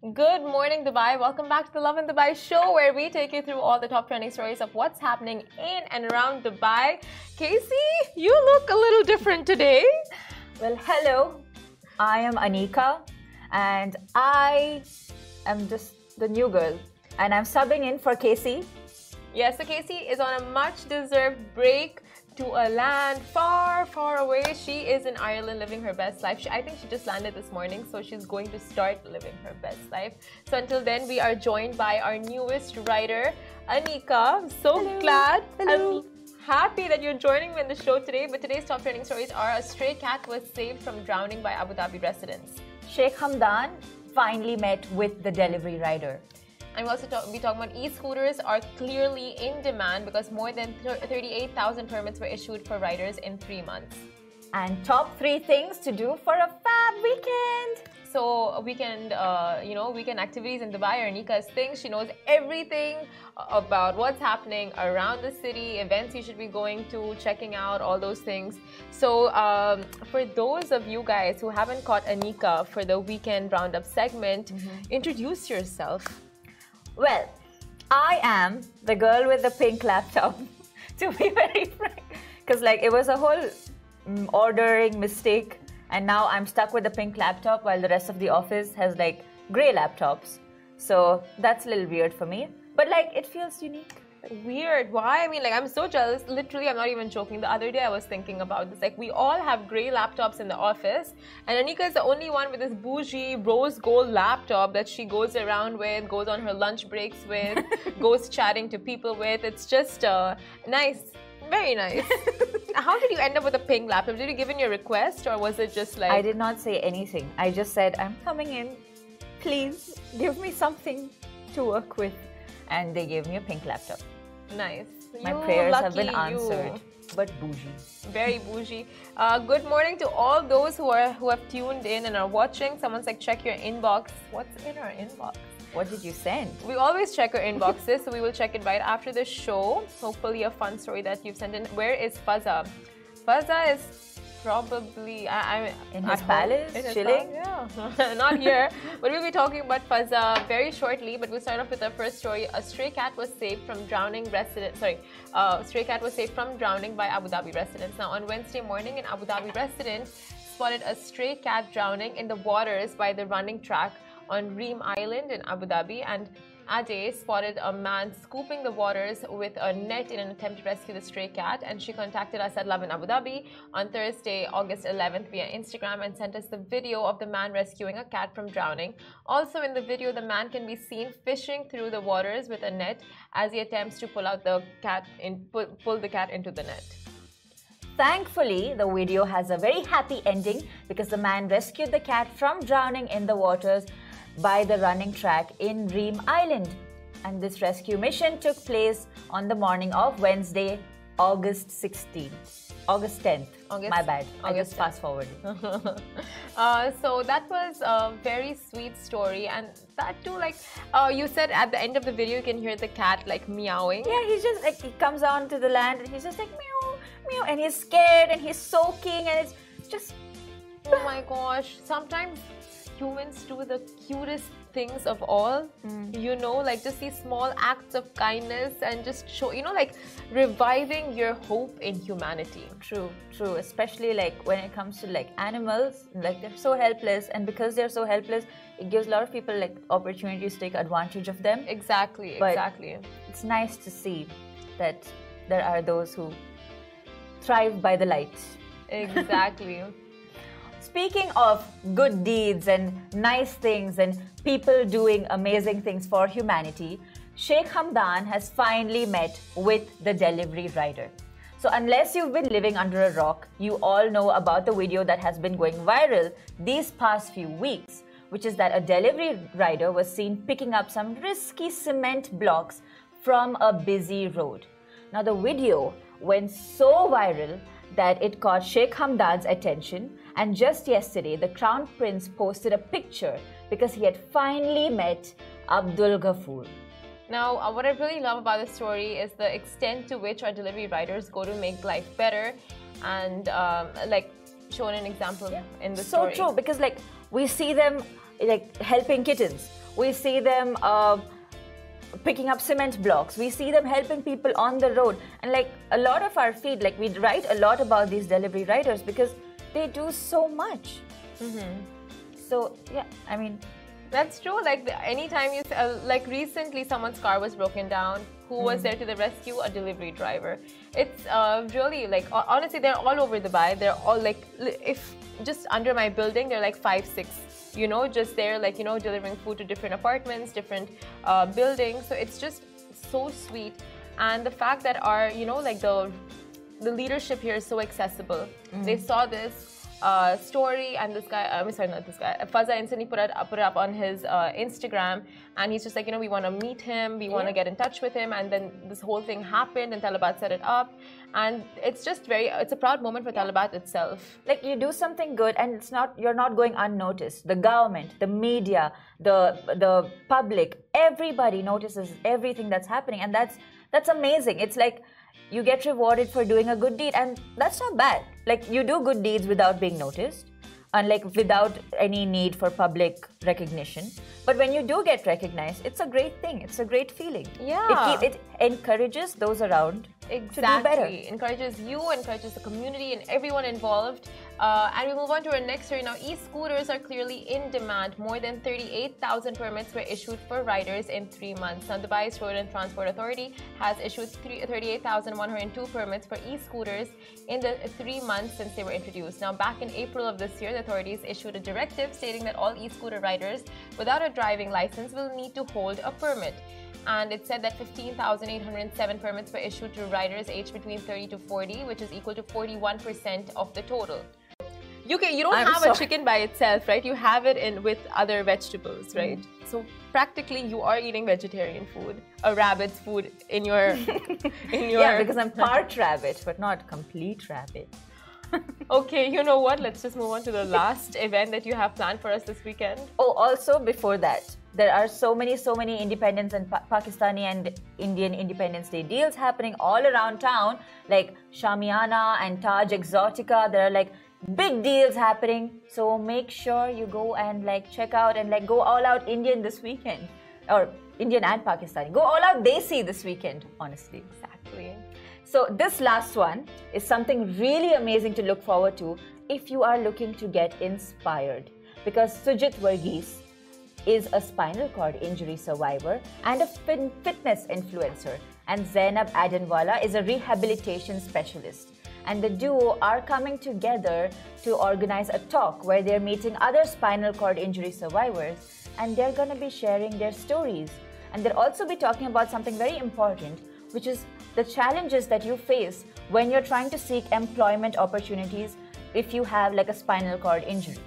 Good morning, Dubai. Welcome back to the Lovin Dubai show, where we take you through all the top trending stories of what's happening in and around Dubai. Casey, you look a little different today. Well, hello. I am Anika, and I am just the new girl, and I'm subbing in for Casey. Yes, so Casey is on a much deserved break to a land far, far away. She is in Ireland living her best life. She, I think she just landed this morning, so she's going to start living her best life. So until then, we are joined by our newest writer, Anika. I'm so Hello. glad. Hello. I'm happy that you're joining me in the show today. But today's top trending stories are a stray cat was saved from drowning by Abu Dhabi residents. Sheikh Hamdan finally met with the delivery rider. And we'll also talk, we talk about e-scooters are clearly in demand because more than 38,000 permits were issued for riders in three months. And top three things to do for a fab weekend. So weekend, uh, you know, weekend activities in Dubai are Nika's thing. She knows everything about what's happening around the city, events you should be going to, checking out, all those things. So um, for those of you guys who haven't caught Anika for the weekend roundup segment, introduce yourself. Well, I am the girl with the pink laptop, to be very frank. Because, like, it was a whole mm, ordering mistake, and now I'm stuck with the pink laptop while the rest of the office has, like, gray laptops. So that's a little weird for me. But, like, it feels unique. Weird. Why? I mean, like, I'm so jealous. Literally, I'm not even joking. The other day, I was thinking about this. Like, we all have gray laptops in the office, and Anika is the only one with this bougie rose gold laptop that she goes around with, goes on her lunch breaks with, goes chatting to people with. It's just uh, nice. Very nice. How did you end up with a pink laptop? Did you give in your request, or was it just like. I did not say anything. I just said, I'm coming in. Please give me something to work with. And they gave me a pink laptop. Nice. My You prayers have been lucky you. answered. But bougie. Very bougie. Uh, good morning to all those who are who have tuned in and are watching. Someone's like, check your inbox. What's in our inbox? What did you send? We always check our inboxes, so we will check it right after the show. Hopefully, a fun story that you've sent in. Where is Fazza? Fazza is probably I, I, In his palace, In his chilling? palace, Yeah, not here. but we'll be talking about Fazza very shortly. But we'll start off with our first story. A stray cat was saved from drowning resident. Sorry, uh, stray cat was saved from drowning by Abu Dhabi residents. Now, on Wednesday morning, an Abu Dhabi resident spotted a stray cat drowning in the waters by the running track on Reem Island in Abu Dhabi, and Ade spotted a man scooping the waters with a net in an attempt to rescue the stray cat. And she contacted us at Lovin Abu Dhabi on Thursday, August 11th, via Instagram and sent us the video of the man rescuing a cat from drowning. Also, in the video, the man can be seen fishing through the waters with a net as he attempts to pull out the cat in pull, pull the cat into the net. Thankfully, the video has a very happy ending because the man rescued the cat from drowning in the waters by the running track in Reem Island. And this rescue mission took place on the morning of Wednesday, August 16th. August 10th. August- My bad. I August just fast forwarded. uh, so that was a very sweet story, and that too, like uh, you said at the end of the video, you can hear the cat like meowing. Yeah, he's just like he comes on to the land and he's just like meow, meow, and he's scared and he's soaking and it's just Oh my gosh! Sometimes humans do the cutest things of all. Mm. You know, like just these small acts of kindness and just show, you know, like reviving your hope in humanity. True, true. Especially like when it comes to like animals, like they're so helpless, and because they're so helpless, it gives a lot of people like opportunities to take advantage of them. Exactly, But- exactly. It's nice to see that there are those who thrive by the light. Exactly. Speaking of good deeds and nice things and people doing amazing things for humanity, Sheikh Hamdan has finally met with the delivery rider. So, unless you've been living under a rock, you all know about the video that has been going viral these past few weeks, which is that a delivery rider was seen picking up some risky cement blocks from a busy road. Now, the video went so viral that it caught Sheikh Hamdan's attention, and just yesterday, the Crown Prince posted a picture because he had finally met Abdul Ghafoor. Now, uh, what I really love about this story is the extent to which our delivery riders go to make life better, and um, like shown an example in the so story. true because like we see them like helping kittens We see them. Uh, picking up cement blocks. We see them helping people on the road. And like a lot of our feed, like we write a lot about these delivery riders because they do so much. Mm-hmm. So, yeah, I mean, that's true. Like anytime you uh, like recently, someone's car was broken down. Who mm. was there to the rescue? A delivery driver. It's uh, really like honestly, they're all over Dubai. They're all like if just under my building, they're like five, six you know, just there, like, you know, delivering food to different apartments, different uh, buildings. So it's just so sweet. And the fact that our, you know, like the the leadership here is so accessible. Mm. They saw this uh, story, and this guy, I'm uh, sorry, not this guy, Fazza instantly put it, put it up on his uh, Instagram, and he's just like, you know, we want to meet him, we want to get in touch with him, and then this whole thing happened, and Talabat set it up, and it's just very, it's a proud moment for Talabat itself. Like you do something good, and it's not, you're not going unnoticed. The government, the media, the the public, everybody notices everything that's happening, and that's that's amazing. It's like you get rewarded for doing a good deed and that's not bad. Like you do good deeds without being noticed and like without any need for public recognition. But when you do get recognized it's a great thing. It's a great feeling. Yeah. it, it encourages those around exactly. Encourages you encourages the community and everyone involved uh, and we move on to our next story now. E-scooters are clearly in demand. More than 38,000 permits were issued for riders in three months. Now, Dubai's Road and Transport Authority has issued 38,102 permits for e-scooters in the three months since they were introduced. Now, back in April of this year, the authorities issued a directive stating that all e-scooter riders without a driving license will need to hold a permit and it said that 15,807 permits were issued to riders aged between 30 to 40, which is equal to 41% of the total. You can you don't I'm have sorry. a chicken by itself, right? You have it in with other vegetables, mm. right? Mm. So practically you are eating vegetarian food, a rabbit's food in your in your Yeah, because I'm part rabbit, but not complete rabbit. okay, you know what? Let's just move on to the last event that you have planned for us this weekend. Oh, also before that, there are so many, so many independence and pa Pakistani and Indian Independence Day deals happening all around town, like Shamiana and Taj Exotica. There are like big deals happening. So make sure you go and like check out and like go all out indian this weekend. Or indian and pakistani. Go all out desi this weekend honestly. Exactly. So this last one is something really amazing to look forward to if you are looking to get inspired. Because sujit varghese is a spinal cord injury survivor and a fitness influencer. And zainab adanwala is a rehabilitation specialist and the duo are coming together to organize a talk where they're meeting other spinal cord injury survivors and they're going to be sharing their stories. And they'll also be talking about something very important, which is the challenges that you face when you're trying to seek employment opportunities if you have like a spinal cord injury.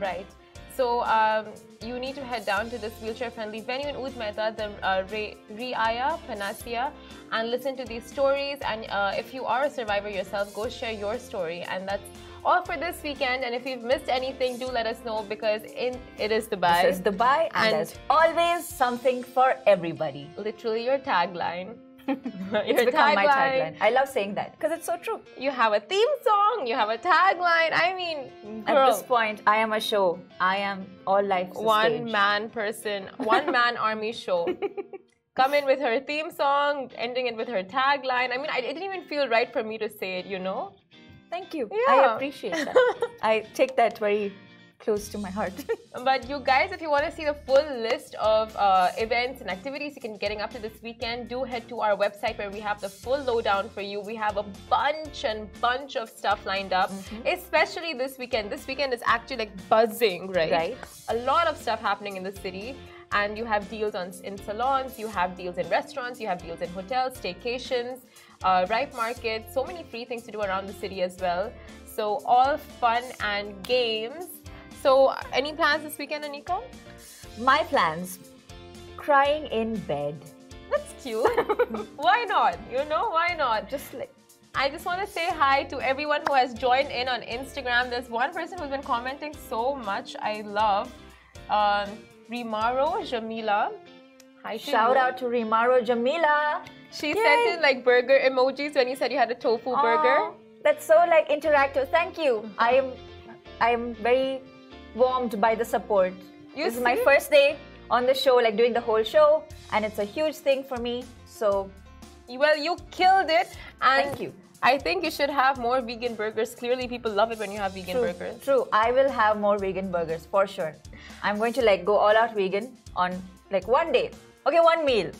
Right. So um, you need to head down to this wheelchair-friendly venue in Oud Metha, the uh, Riaya Panacea, and listen to these stories. And uh, if you are a survivor yourself, go share your story. And that's all for this weekend. And if you've missed anything, do let us know because in it is Dubai. This is Dubai, and, and there's always something for everybody. Literally your tagline. it's become tagline. my tagline. I love saying that because it's so true. You have a theme song, you have a tagline. I mean, girl, at this point, I am a show. I am all life. One stage. man person, one man army show. Come in with her theme song, ending it with her tagline. I mean, I, it didn't even feel right for me to say it, you know? Thank you. Yeah. I appreciate that. I take that very close to my heart. but you guys, if you want to see the full list of uh, events and activities you can be getting up to this weekend, do head to our website where we have the full lowdown for you. We have a bunch and bunch of stuff lined up, mm-hmm. especially this weekend. This weekend is actually like buzzing, right? Right. A lot of stuff happening in the city. And you have deals on in salons, you have deals in restaurants, you have deals in hotels, staycations, uh, ripe markets, so many free things to do around the city as well. So all fun and games so, any plans this weekend, Anika? My plans crying in bed. That's cute. why not? You know, why not? Just like. I just want to say hi to everyone who has joined in on Instagram. There's one person who's been commenting so much. I love um, Rimaro Jamila. Hi, Shout you. out to Rimaro Jamila. She Yay. sent in like burger emojis when you said you had a tofu Aww, burger. That's so like interactive. Thank you. I am I am very warmed by the support. You this is my first day on the show, like doing the whole show, and it's a huge thing for me. So Well, you killed it. And Thank you. I think you should have more vegan burgers. Clearly, people love it when you have vegan true, burgers. true. I will have more vegan burgers for sure. I'm going to like go all out vegan on like one day. Okay, one meal.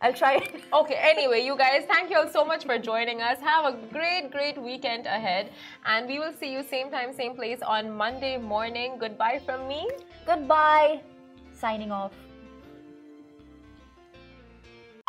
I'll try it. Okay, anyway, you guys, thank you all so much for joining us. Have a great, great weekend ahead. And we will see you same time, same place on Monday morning. Goodbye from me. Goodbye. Signing off.